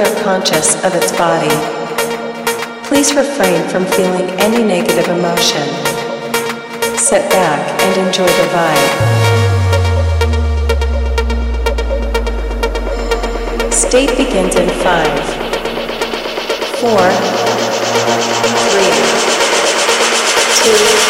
further conscious of its body. Please refrain from feeling any negative emotion. Sit back and enjoy the vibe. State begins in five, four, three two,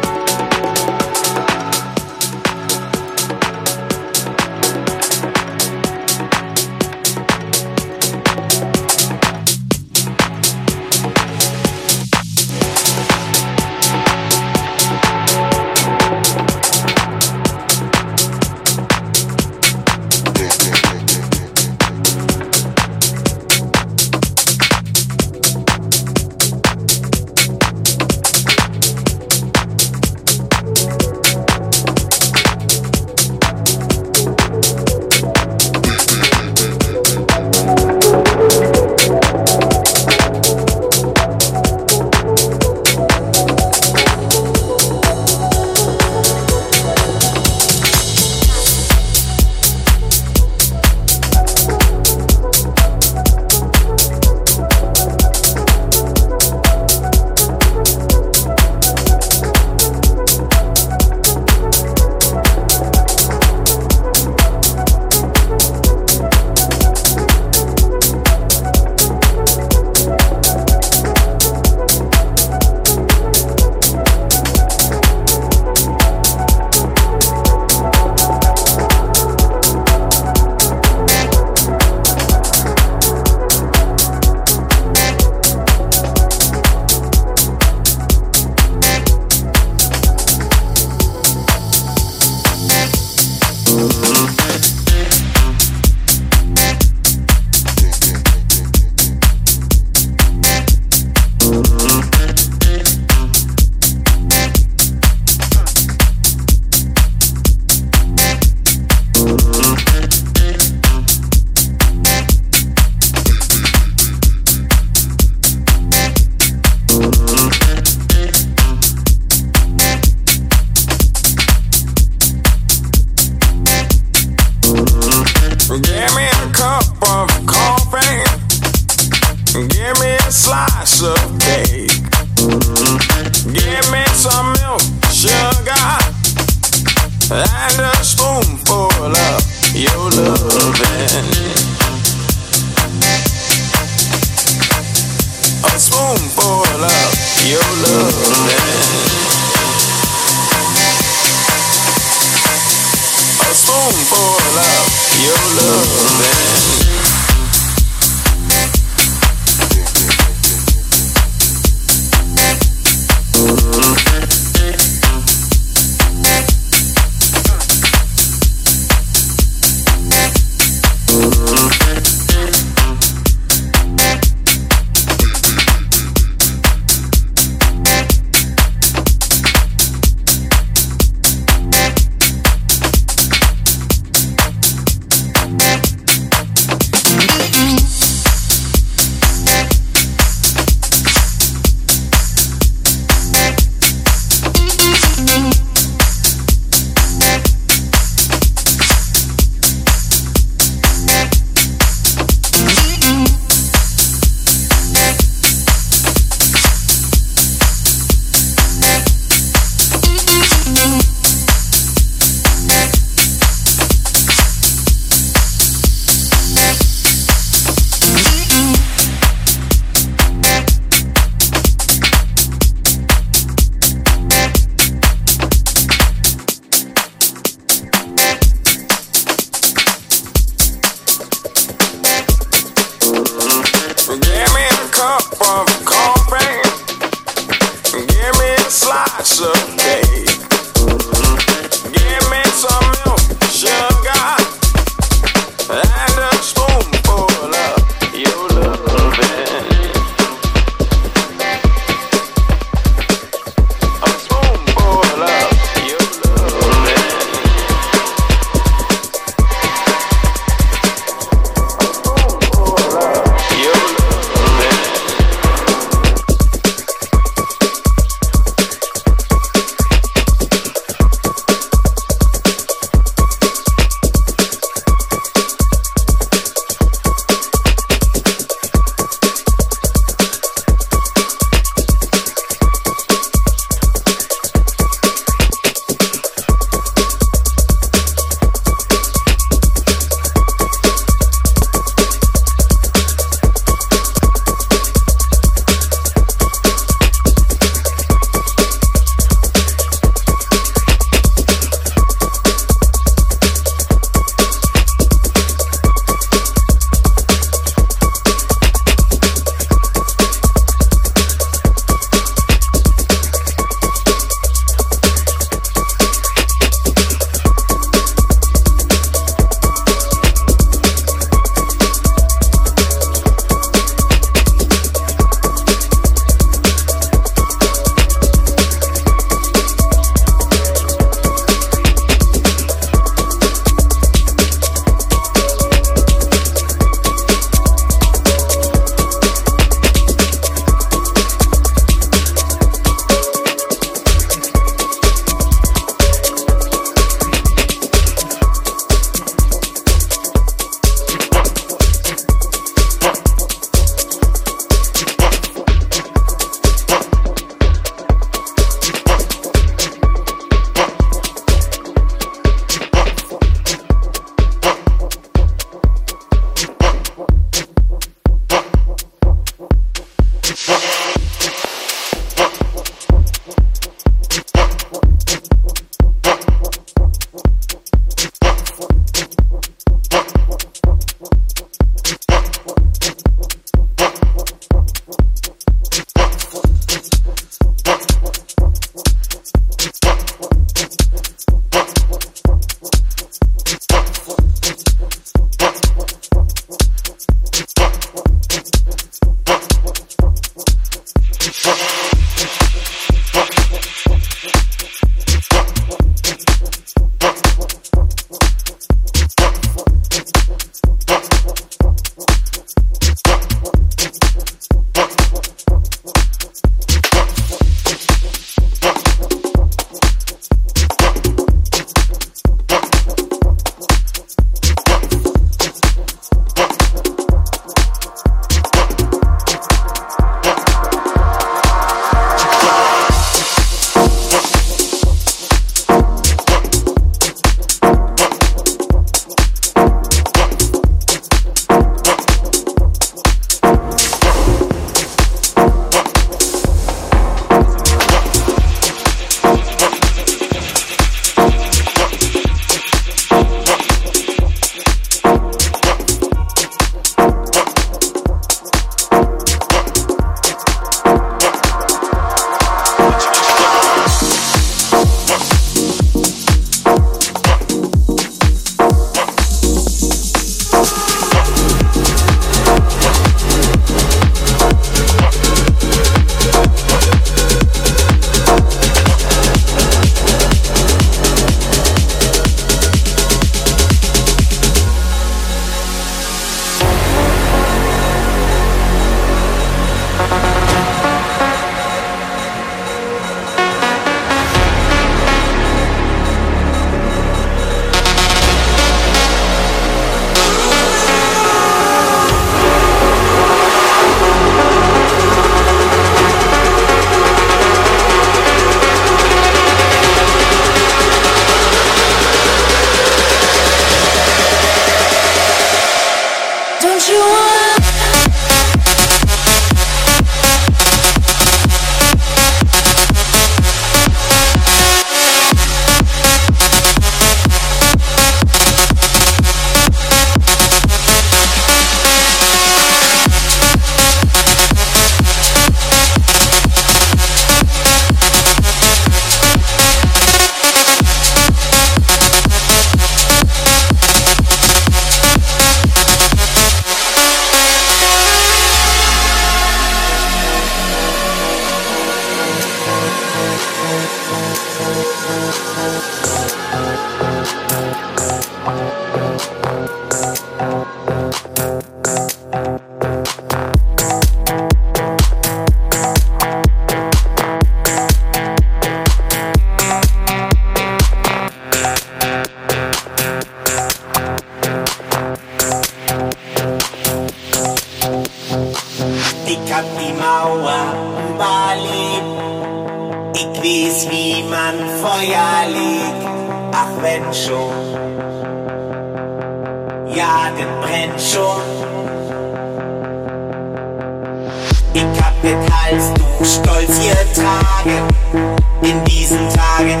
In diesen Tagen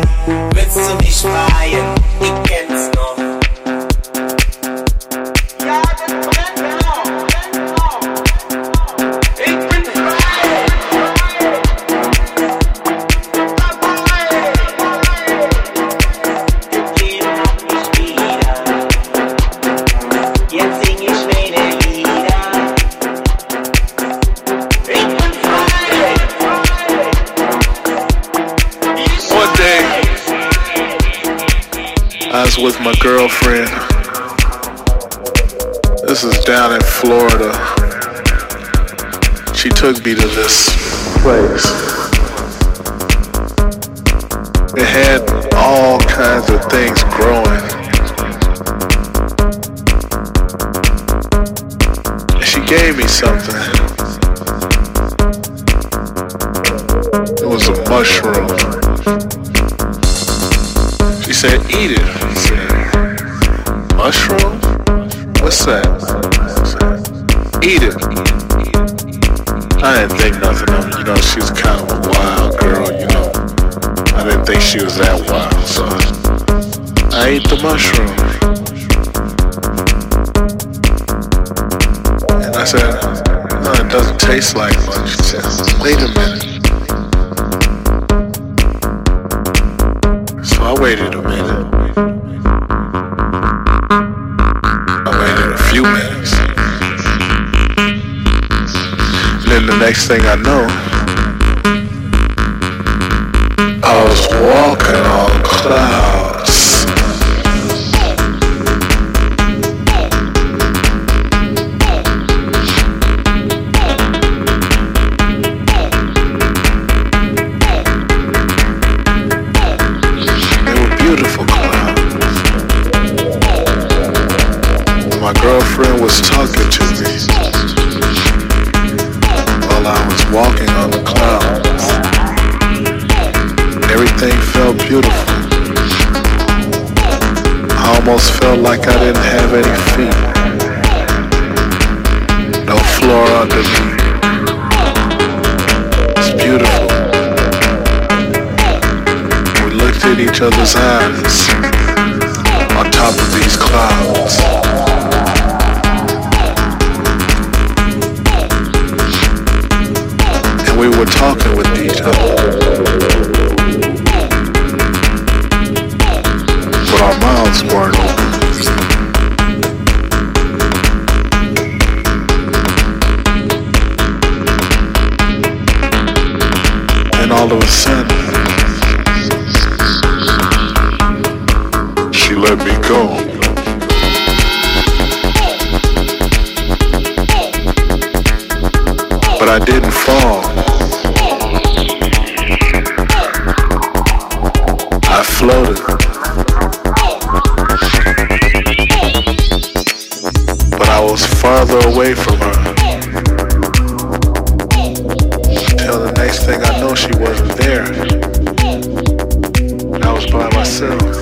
wird's zum But I was farther away from her. Till the next thing I know, she wasn't there. I was by myself.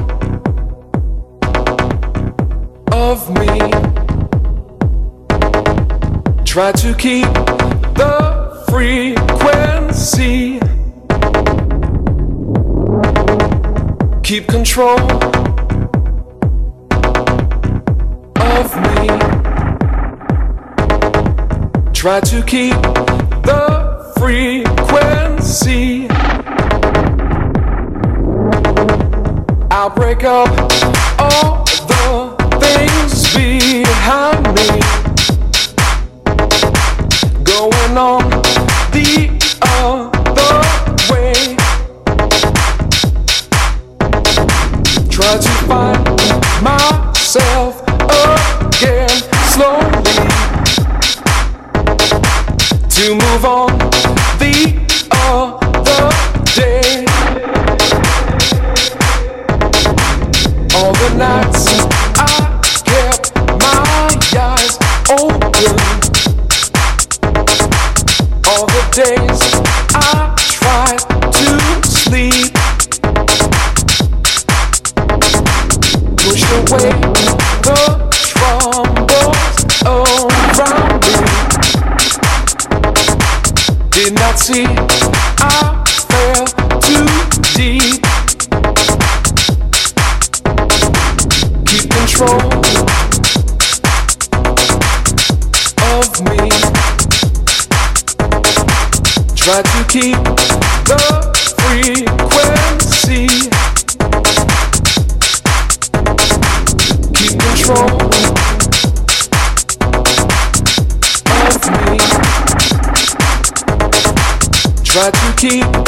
Try to keep the frequency. Keep control of me. Try to keep the frequency. I'll break up all the things behind me Try